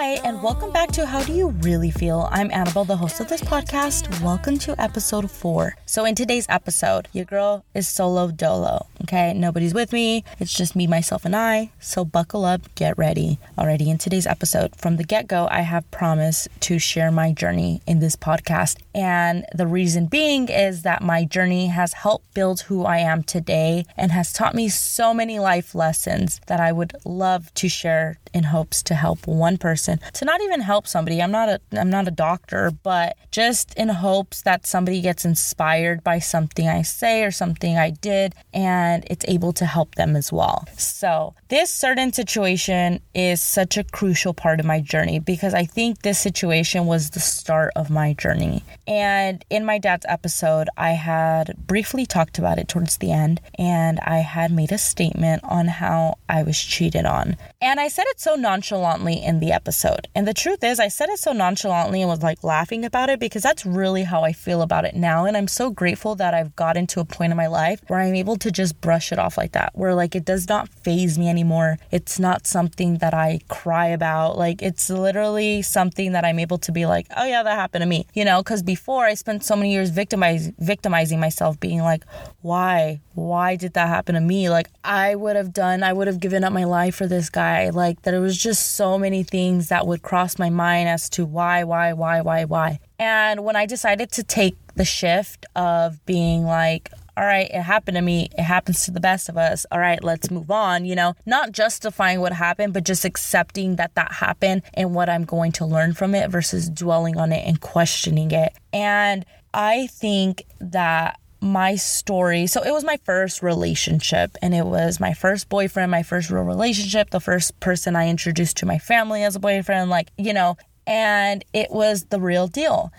Hi, and welcome back to How Do You Really Feel? I'm Annabelle, the host of this podcast. Welcome to episode four. So, in today's episode, your girl is solo dolo. Okay, nobody's with me. It's just me, myself, and I. So, buckle up, get ready. Already in today's episode, from the get go, I have promised to share my journey in this podcast. And the reason being is that my journey has helped build who I am today and has taught me so many life lessons that I would love to share in hopes to help one person to not even help somebody i'm not a i'm not a doctor but just in hopes that somebody gets inspired by something i say or something i did and it's able to help them as well so this certain situation is such a crucial part of my journey because i think this situation was the start of my journey and in my dad's episode i had briefly talked about it towards the end and i had made a statement on how i was cheated on and i said it so nonchalantly in the episode. And the truth is, I said it so nonchalantly and was like laughing about it because that's really how I feel about it now. And I'm so grateful that I've gotten to a point in my life where I'm able to just brush it off like that, where like it does not phase me anymore. It's not something that I cry about. Like it's literally something that I'm able to be like, oh yeah, that happened to me, you know? Because before I spent so many years victimizing victimizing myself, being like, why, why did that happen to me? Like I would have done, I would have given up my life for this guy. Like there was just so many things that would cross my mind as to why, why, why, why, why. And when I decided to take the shift of being like, all right, it happened to me. It happens to the best of us. All right, let's move on. You know, not justifying what happened, but just accepting that that happened and what I'm going to learn from it versus dwelling on it and questioning it. And I think that my story. So it was my first relationship and it was my first boyfriend, my first real relationship, the first person I introduced to my family as a boyfriend, like, you know, and it was the real deal.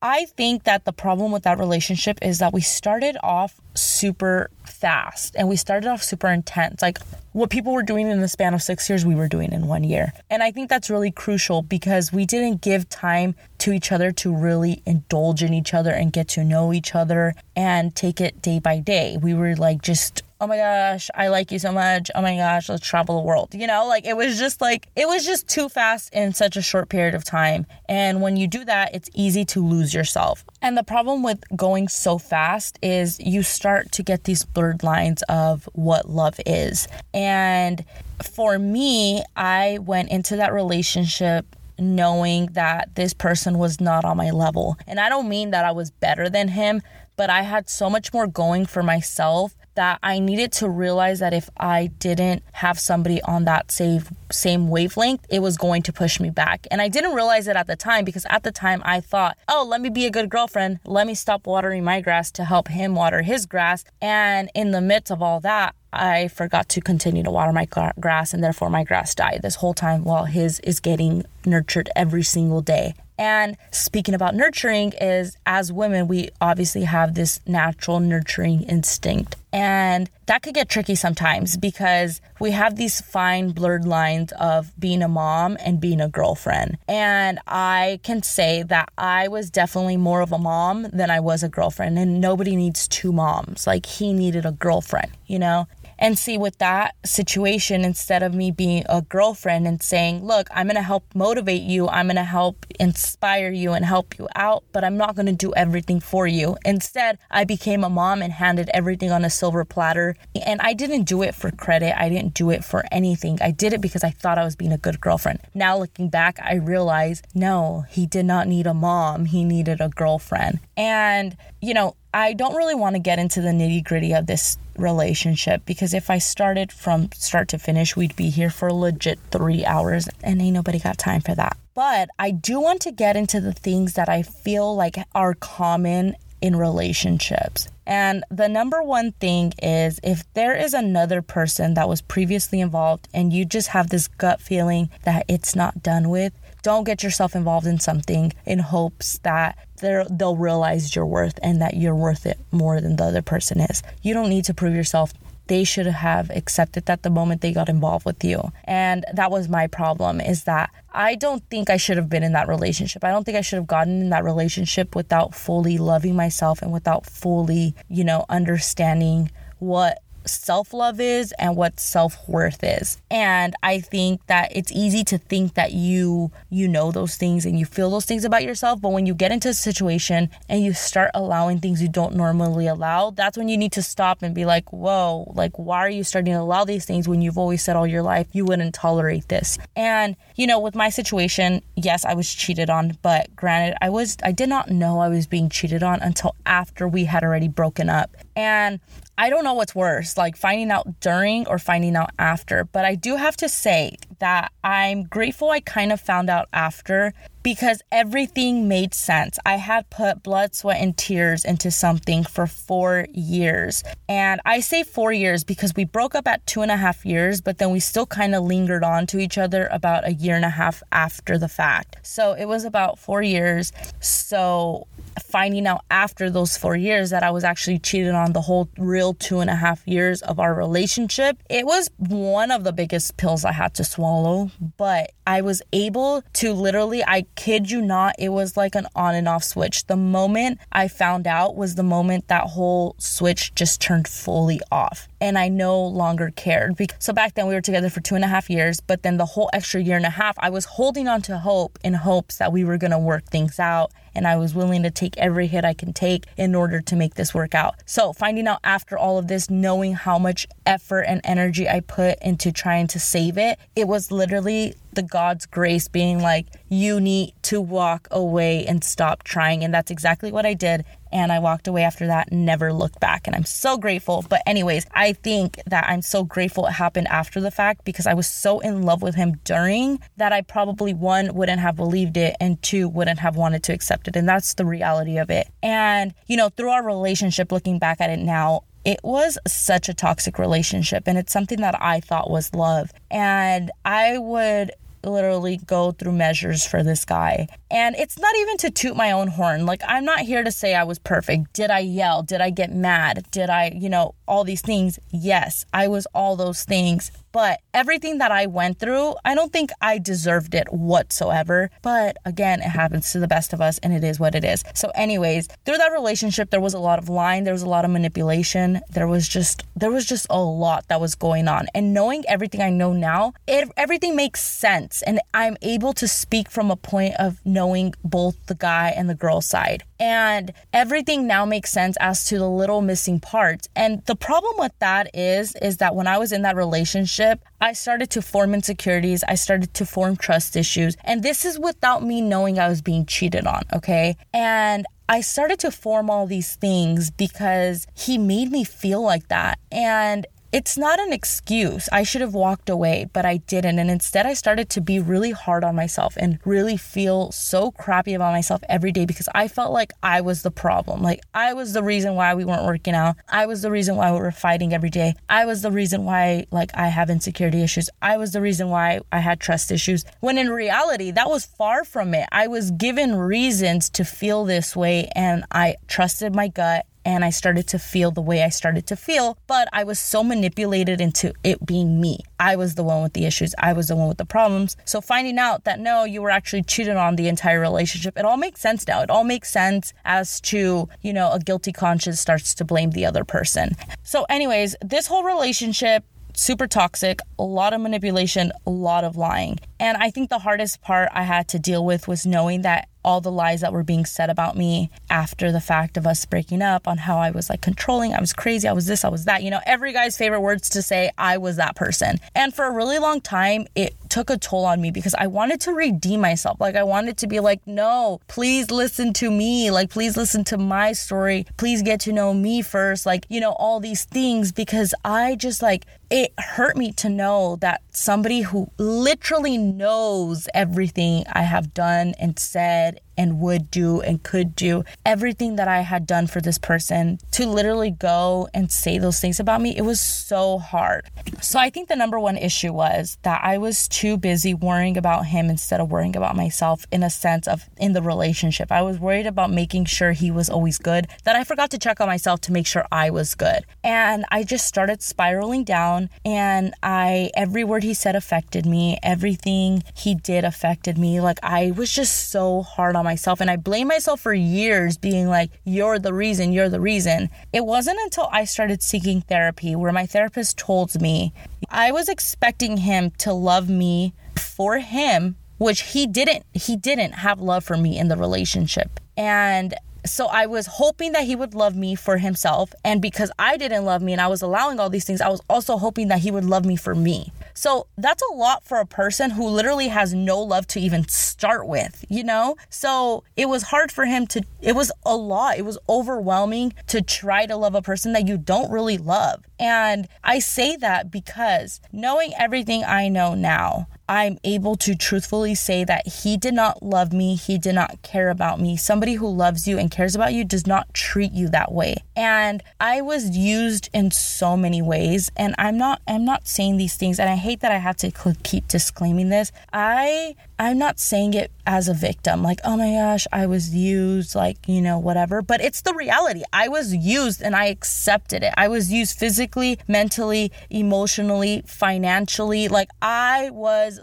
I think that the problem with that relationship is that we started off super fast and we started off super intense. Like what people were doing in the span of six years, we were doing in one year. And I think that's really crucial because we didn't give time to each other to really indulge in each other and get to know each other and take it day by day. We were like just oh my gosh, I like you so much. Oh my gosh, let's travel the world. You know, like it was just like, it was just too fast in such a short period of time. And when you do that, it's easy to lose yourself. And the problem with going so fast is you start to get these blurred lines of what love is. And for me, I went into that relationship knowing that this person was not on my level. And I don't mean that I was better than him, but I had so much more going for myself that I needed to realize that if I didn't have somebody on that same same wavelength, it was going to push me back. And I didn't realize it at the time because at the time I thought, "Oh, let me be a good girlfriend. Let me stop watering my grass to help him water his grass." And in the midst of all that, I forgot to continue to water my grass and therefore my grass died this whole time while his is getting nurtured every single day. And speaking about nurturing, is as women, we obviously have this natural nurturing instinct. And that could get tricky sometimes because we have these fine blurred lines of being a mom and being a girlfriend. And I can say that I was definitely more of a mom than I was a girlfriend. And nobody needs two moms. Like he needed a girlfriend, you know? And see, with that situation, instead of me being a girlfriend and saying, Look, I'm going to help motivate you, I'm going to help inspire you and help you out, but I'm not going to do everything for you. Instead, I became a mom and handed everything on a silver platter. And I didn't do it for credit, I didn't do it for anything. I did it because I thought I was being a good girlfriend. Now, looking back, I realize no, he did not need a mom, he needed a girlfriend. And, you know, I don't really want to get into the nitty gritty of this relationship because if I started from start to finish, we'd be here for legit three hours and ain't nobody got time for that. But I do want to get into the things that I feel like are common in relationships. And the number one thing is if there is another person that was previously involved and you just have this gut feeling that it's not done with, don't get yourself involved in something in hopes that they'll realize your worth and that you're worth it more than the other person is. You don't need to prove yourself they should have accepted that the moment they got involved with you. And that was my problem is that I don't think I should have been in that relationship. I don't think I should have gotten in that relationship without fully loving myself and without fully, you know, understanding what self love is and what self worth is. And I think that it's easy to think that you you know those things and you feel those things about yourself, but when you get into a situation and you start allowing things you don't normally allow, that's when you need to stop and be like, "Whoa, like why are you starting to allow these things when you've always said all your life you wouldn't tolerate this?" And you know, with my situation, yes, I was cheated on, but granted, I was I did not know I was being cheated on until after we had already broken up. And I don't know what's worse, like finding out during or finding out after. But I do have to say that I'm grateful I kind of found out after because everything made sense. I had put blood, sweat, and tears into something for four years. And I say four years because we broke up at two and a half years, but then we still kind of lingered on to each other about a year and a half after the fact. So it was about four years. So finding out after those four years that I was actually cheated on the whole real two and a half years of our relationship, it was one of the biggest pills I had to swallow. But I was able to literally, I kid you not, it was like an on and off switch. The moment I found out was the moment that whole switch just turned fully off. And I no longer cared. So back then we were together for two and a half years, but then the whole extra year and a half, I was holding on to hope in hopes that we were to work things out and I was willing to take every hit I can take in order to make this work out. So, finding out after all of this, knowing how much effort and energy I put into trying to save it, it was literally the God's grace being like, you need to walk away and stop trying. And that's exactly what I did. And I walked away after that, never looked back. And I'm so grateful. But, anyways, I think that I'm so grateful it happened after the fact because I was so in love with him during that I probably, one, wouldn't have believed it, and two, wouldn't have wanted to accept it. And that's the reality of it. And, you know, through our relationship, looking back at it now, it was such a toxic relationship and it's something that I thought was love. And I would literally go through measures for this guy. And it's not even to toot my own horn. Like, I'm not here to say I was perfect. Did I yell? Did I get mad? Did I, you know, all these things? Yes, I was all those things. But everything that I went through, I don't think I deserved it whatsoever. But again, it happens to the best of us and it is what it is. So, anyways, through that relationship, there was a lot of lying, there was a lot of manipulation, there was just there was just a lot that was going on. And knowing everything I know now, it everything makes sense. And I'm able to speak from a point of knowing both the guy and the girl side. And everything now makes sense as to the little missing parts. And the problem with that is is that when I was in that relationship, I started to form insecurities, I started to form trust issues. And this is without me knowing I was being cheated on, okay? And I started to form all these things because he made me feel like that. And it's not an excuse. I should have walked away, but I didn't. And instead, I started to be really hard on myself and really feel so crappy about myself every day because I felt like I was the problem. Like I was the reason why we weren't working out. I was the reason why we were fighting every day. I was the reason why, like, I have insecurity issues. I was the reason why I had trust issues. When in reality, that was far from it. I was given reasons to feel this way and I trusted my gut and I started to feel the way I started to feel, but I was so manipulated into it being me. I was the one with the issues, I was the one with the problems. So finding out that no, you were actually cheated on the entire relationship, it all makes sense now. It all makes sense as to, you know, a guilty conscience starts to blame the other person. So, anyways, this whole relationship super toxic, a lot of manipulation, a lot of lying. And I think the hardest part I had to deal with was knowing that all the lies that were being said about me after the fact of us breaking up on how I was like controlling, I was crazy, I was this, I was that. You know, every guy's favorite words to say, I was that person. And for a really long time, it took a toll on me because I wanted to redeem myself. Like, I wanted to be like, no, please listen to me. Like, please listen to my story. Please get to know me first. Like, you know, all these things because I just like, it hurt me to know that somebody who literally knows everything I have done and said and would do and could do, everything that I had done for this person, to literally go and say those things about me, it was so hard. So I think the number one issue was that I was too busy worrying about him instead of worrying about myself in a sense of in the relationship. I was worried about making sure he was always good, that I forgot to check on myself to make sure I was good. And I just started spiraling down and I every word he said affected me. Everything he did affected me. Like I was just so hard on myself. And I blame myself for years being like, you're the reason, you're the reason. It wasn't until I started seeking therapy where my therapist told me I was expecting him to love me for him which he didn't he didn't have love for me in the relationship and so I was hoping that he would love me for himself. And because I didn't love me and I was allowing all these things, I was also hoping that he would love me for me. So that's a lot for a person who literally has no love to even start with, you know? So it was hard for him to, it was a lot. It was overwhelming to try to love a person that you don't really love. And I say that because knowing everything I know now, I'm able to truthfully say that he did not love me. He did not care about me. Somebody who loves you and cares about you does not treat you that way. And I was used in so many ways. And I'm not, I'm not saying these things. And I hate that I have to keep disclaiming this. I, I'm not saying it as a victim, like, oh my gosh, I was used, like, you know, whatever. But it's the reality. I was used and I accepted it. I was used physically, mentally, emotionally, financially. Like, I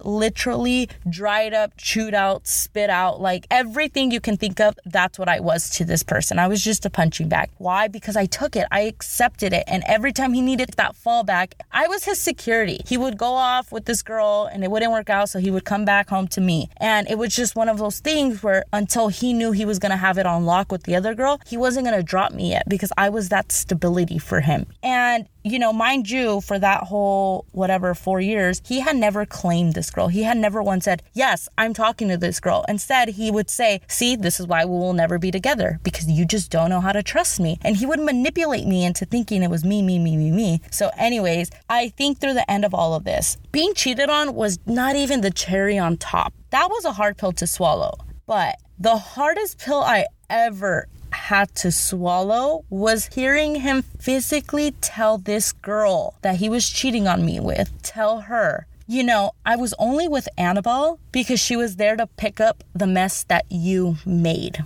literally dried up, chewed out, spit out, like everything you can think of. That's what I was to this person. I was just a punching bag. Why? Because I took it, I accepted it. And every time he needed that fallback, I was his security. He would go off with this girl and it wouldn't work out. So he would come back home to me. And it was just one of those things where until he knew he was going to have it on lock with the other girl, he wasn't going to drop me yet because I was that stability for him. And you know, mind you, for that whole whatever four years, he had never claimed this girl. He had never once said, Yes, I'm talking to this girl. Instead, he would say, See, this is why we will never be together because you just don't know how to trust me. And he would manipulate me into thinking it was me, me, me, me, me. So, anyways, I think through the end of all of this, being cheated on was not even the cherry on top. That was a hard pill to swallow. But the hardest pill I ever had to swallow was hearing him physically tell this girl that he was cheating on me with, tell her, you know, I was only with Annabelle because she was there to pick up the mess that you made.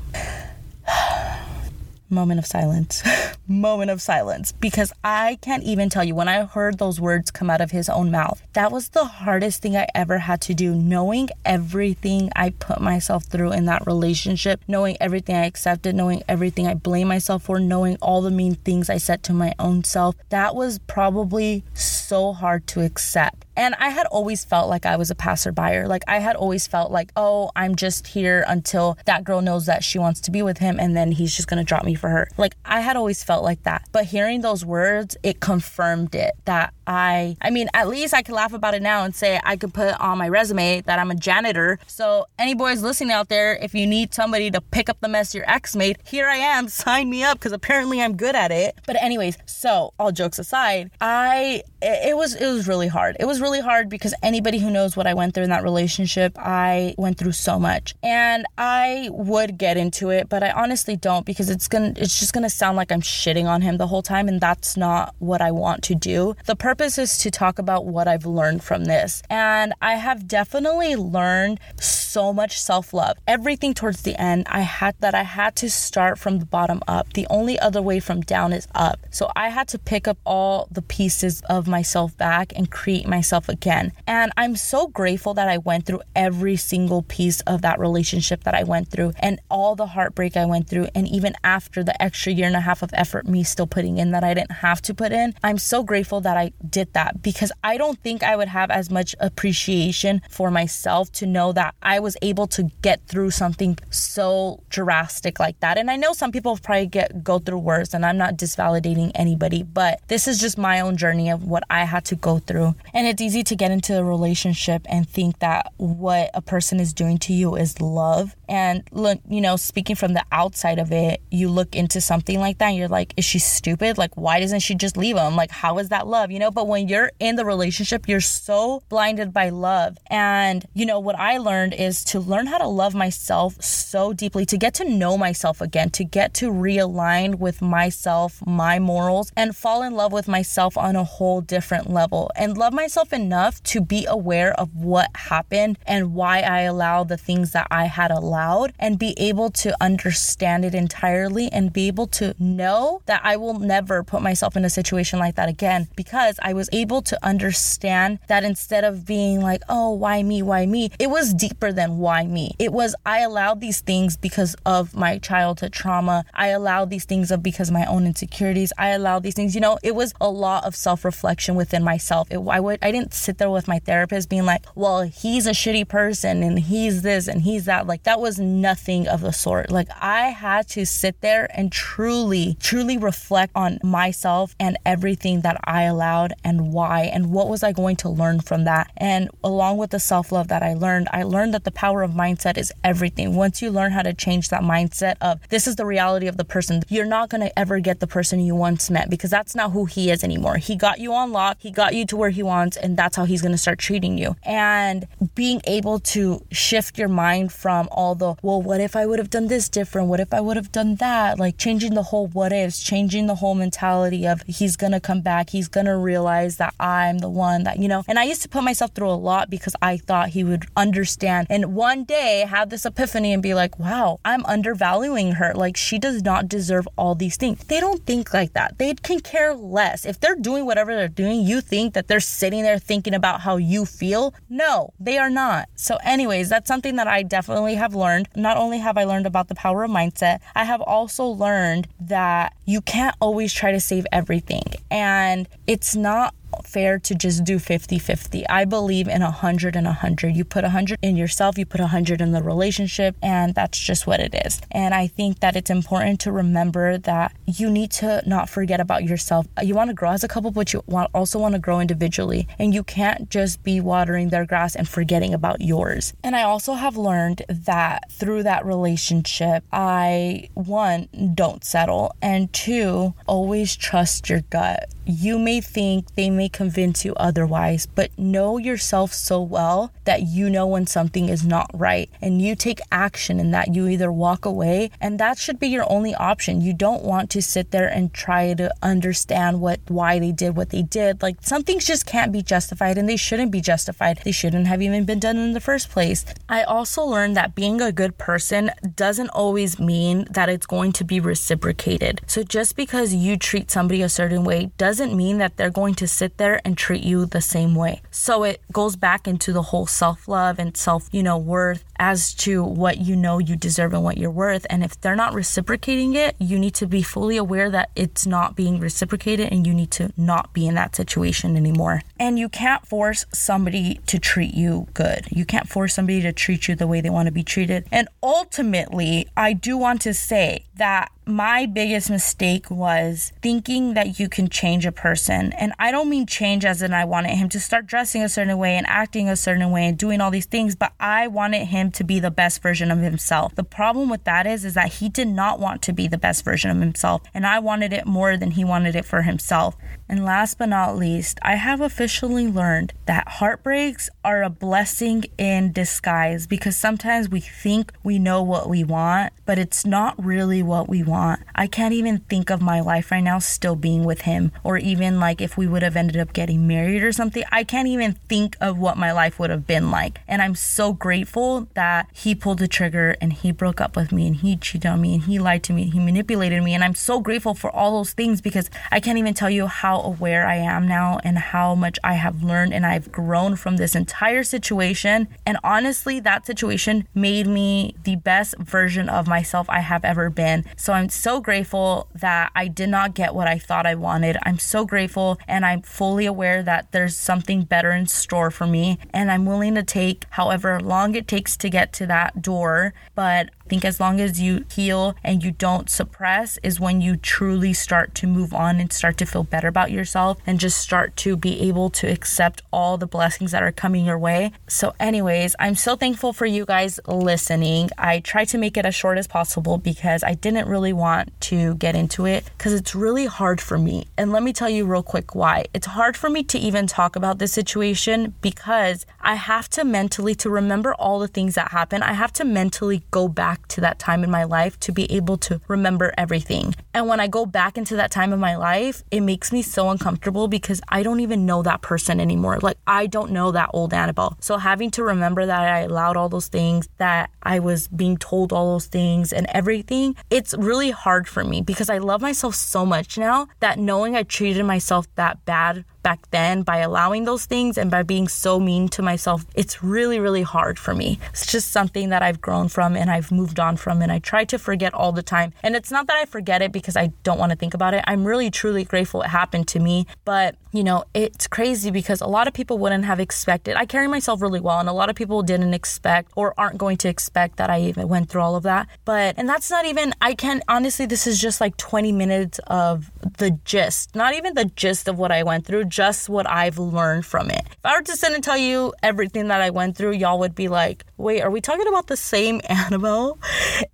Moment of silence. moment of silence. Because I can't even tell you when I heard those words come out of his own mouth, that was the hardest thing I ever had to do. Knowing everything I put myself through in that relationship, knowing everything I accepted, knowing everything I blame myself for, knowing all the mean things I said to my own self, that was probably so hard to accept. And I had always felt like I was a passerby. Like I had always felt like, oh, I'm just here until that girl knows that she wants to be with him and then he's just gonna drop me for her. Like I had always felt like that. But hearing those words, it confirmed it that I I mean, at least I can laugh about it now and say I could put on my resume that I'm a janitor. So any boys listening out there, if you need somebody to pick up the mess your ex made, here I am. Sign me up because apparently I'm good at it. But anyways, so all jokes aside, I it, it was it was really hard. It was really really hard because anybody who knows what I went through in that relationship, I went through so much. And I would get into it, but I honestly don't because it's going to it's just going to sound like I'm shitting on him the whole time and that's not what I want to do. The purpose is to talk about what I've learned from this. And I have definitely learned so much self-love. Everything towards the end, I had that I had to start from the bottom up. The only other way from down is up. So I had to pick up all the pieces of myself back and create myself myself again. And I'm so grateful that I went through every single piece of that relationship that I went through and all the heartbreak I went through. And even after the extra year and a half of effort, me still putting in that I didn't have to put in, I'm so grateful that I did that because I don't think I would have as much appreciation for myself to know that I was able to get through something so drastic like that. And I know some people probably get go through worse, and I'm not disvalidating anybody, but this is just my own journey of what I had to go through. And it's easy to get into a relationship and think that what a person is doing to you is love. And look, you know, speaking from the outside of it, you look into something like that and you're like, is she stupid? Like, why doesn't she just leave him? Like, how is that love? You know, but when you're in the relationship, you're so blinded by love. And, you know, what I learned is to learn how to love myself so deeply, to get to know myself again, to get to realign with myself, my morals, and fall in love with myself on a whole different level and love myself myself enough to be aware of what happened and why I allowed the things that I had allowed and be able to understand it entirely and be able to know that I will never put myself in a situation like that again because I was able to understand that instead of being like, oh, why me, why me, it was deeper than why me. It was, I allowed these things because of my childhood trauma. I allowed these things of because of my own insecurities. I allowed these things, you know, it was a lot of self reflection within myself. It, I would, I didn't sit there with my therapist being like, well, he's a shitty person and he's this and he's that. Like, that was nothing of the sort. Like, I had to sit there and truly, truly reflect on myself and everything that I allowed and why and what was I going to learn from that. And along with the self love that I learned, I learned that the power of mindset is everything. Once you learn how to change that mindset of this is the reality of the person, you're not going to ever get the person you once met because that's not who he is anymore. He got you on lock, he got you to where he wants, and that's how he's going to start treating you. And being able to shift your mind from all the, well, what if I would have done this different? What if I would have done that? Like changing the whole what ifs, changing the whole mentality of he's going to come back, he's going to realize that I'm the one that, you know, and I used to put myself through a lot because I thought he would understand. And one day have this epiphany and be like, wow, I'm undervaluing her. Like she does not deserve all these things. They don't think like that. They can care less. If they're doing whatever they're doing, you think that they're sitting there thinking about how you feel. No, they are not. So, anyways, that's something that I definitely have learned. Not only have I learned about the power of mindset, I have also learned that you can't always try to save everything. And it's not fair to just do 50-50. I believe in 100 and 100. You put 100 in yourself, you put 100 in the relationship, and that's just what it is. And I think that it's important to remember that you need to not forget about yourself. You want to grow as a couple, but you want also want to grow individually, and you can't just be watering their grass and forgetting about yours. And I also have learned that through that relationship, I one don't settle, and two always trust your gut. You may think they may convince you otherwise, but know yourself so well that you know when something is not right and you take action in that you either walk away and that should be your only option. You don't want to sit there and try to understand what why they did what they did. Like some things just can't be justified and they shouldn't be justified. They shouldn't have even been done in the first place. I also learned that being a good person doesn't always mean that it's going to be reciprocated. So just because you treat somebody a certain way doesn't mean that they're going to sit there and treat you the same way. So it goes back into the whole self love and self, you know, worth as to what you know you deserve and what you're worth. And if they're not reciprocating it, you need to be fully aware that it's not being reciprocated and you need to not be in that situation anymore. And you can't force somebody to treat you good. You can't force somebody to treat you the way they want to be treated. And ultimately, I do want to say that my biggest mistake was thinking that you can change a person. And I don't mean change as in I wanted him to start dressing a certain way and acting a certain way and doing all these things, but I wanted him to be the best version of himself. The problem with that is is that he did not want to be the best version of himself, and I wanted it more than he wanted it for himself. And last but not least, I have officially learned that heartbreaks are a blessing in disguise because sometimes we think we know what we want, but it's not really what we want. I can't even think of my life right now still being with him, or even like if we would have ended up getting married or something. I can't even think of what my life would have been like. And I'm so grateful that he pulled the trigger and he broke up with me and he cheated on me and he lied to me and he manipulated me. And I'm so grateful for all those things because I can't even tell you how aware I am now and how much I have learned and I've grown from this entire situation. And honestly, that situation made me the best version of myself I have ever been. So I'm so grateful that I did not get what I thought I wanted. I'm so grateful and I'm fully aware that there's something better in store for me. And I'm willing to take however long it takes to get to that door. But think as long as you heal and you don't suppress is when you truly start to move on and start to feel better about yourself and just start to be able to accept all the blessings that are coming your way. So, anyways, I'm so thankful for you guys listening. I tried to make it as short as possible because I didn't really want to get into it because it's really hard for me. And let me tell you real quick why. It's hard for me to even talk about this situation because I have to mentally to remember all the things that happen. I have to mentally go back back to that time in my life to be able to remember everything. And when I go back into that time of my life, it makes me so uncomfortable because I don't even know that person anymore. Like, I don't know that old Annabelle. So, having to remember that I allowed all those things, that I was being told all those things and everything, it's really hard for me because I love myself so much now that knowing I treated myself that bad back then by allowing those things and by being so mean to myself, it's really, really hard for me. It's just something that I've grown from and I've moved on from, and I try to forget all the time. And it's not that I forget it because I don't want to think about it. I'm really, truly grateful it happened to me. But, you know, it's crazy because a lot of people wouldn't have expected. I carry myself really well, and a lot of people didn't expect or aren't going to expect that I even went through all of that. But, and that's not even, I can honestly, this is just like 20 minutes of the gist, not even the gist of what I went through just what I've learned from it. If I were to sit and tell you everything that I went through, y'all would be like, wait, are we talking about the same Annabelle?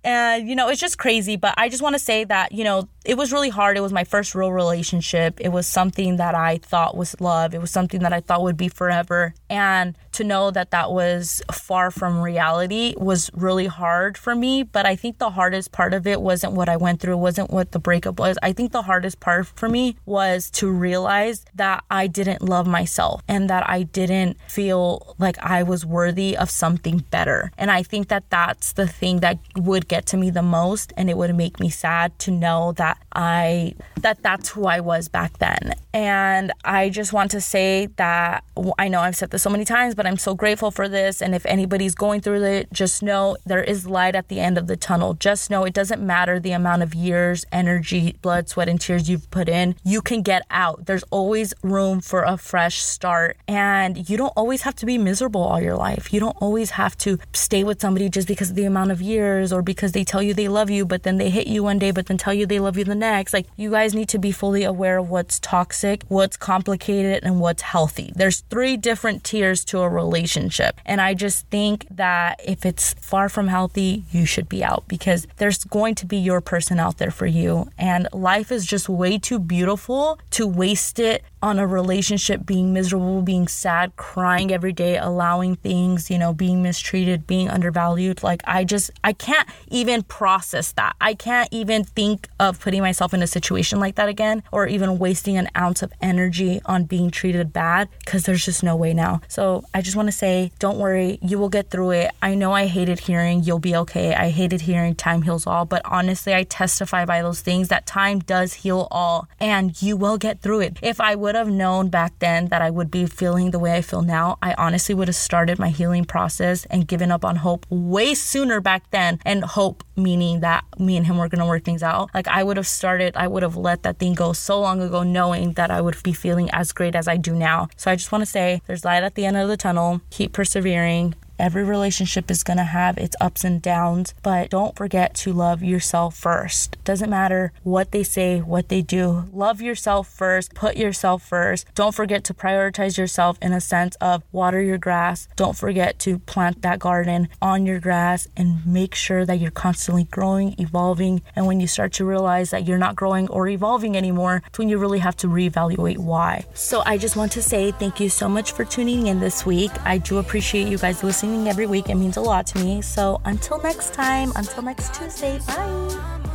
And, you know, it's just crazy. But I just want to say that, you know, it was really hard. It was my first real relationship. It was something that I thought was love. It was something that I thought would be forever. And to know that that was far from reality was really hard for me. But I think the hardest part of it wasn't what I went through, wasn't what the breakup was. I think the hardest part for me was to realize that I didn't love myself and that I didn't feel like I was worthy of something better. And I think that that's the thing that would get to me the most. And it would make me sad to know that I that that's who I was back then. And I just want to say that I know I've said this so many times, but I'm so grateful for this and if anybody's going through it, just know there is light at the end of the tunnel. Just know it doesn't matter the amount of years, energy, blood, sweat and tears you've put in. You can get out. There's always room for a fresh start and you don't always have to be miserable all your life. You don't always have to stay with somebody just because of the amount of years or because they tell you they love you but then they hit you one day but then tell you they love you the next. Like, you guys need to be fully aware of what's toxic, what's complicated, and what's healthy. There's three different tiers to a relationship. And I just think that if it's far from healthy, you should be out because there's going to be your person out there for you. And life is just way too beautiful to waste it on a relationship being miserable, being sad, crying every day, allowing things, you know, being mistreated, being undervalued. Like, I just, I can't even process that. I can't even think of putting myself in a situation like that again or even wasting an ounce of energy on being treated bad because there's just no way now. So, I just want to say, don't worry, you will get through it. I know I hated hearing you'll be okay. I hated hearing time heals all, but honestly, I testify by those things that time does heal all and you will get through it. If I would have known back then that I would be feeling the way I feel now, I honestly would have started my healing process and given up on hope way sooner back then. And hope meaning that me and him were to work things out. Like I would have started, I would have let that thing go so long ago, knowing that I would be feeling as great as I do now. So I just want to say there's light at the end of the tunnel. Keep persevering. Every relationship is going to have its ups and downs, but don't forget to love yourself first. Doesn't matter what they say, what they do. Love yourself first. Put yourself first. Don't forget to prioritize yourself in a sense of water your grass. Don't forget to plant that garden on your grass and make sure that you're constantly growing, evolving. And when you start to realize that you're not growing or evolving anymore, it's when you really have to reevaluate why. So I just want to say thank you so much for tuning in this week. I do appreciate you guys listening listening every week. It means a lot to me. So until next time, until next Tuesday, bye.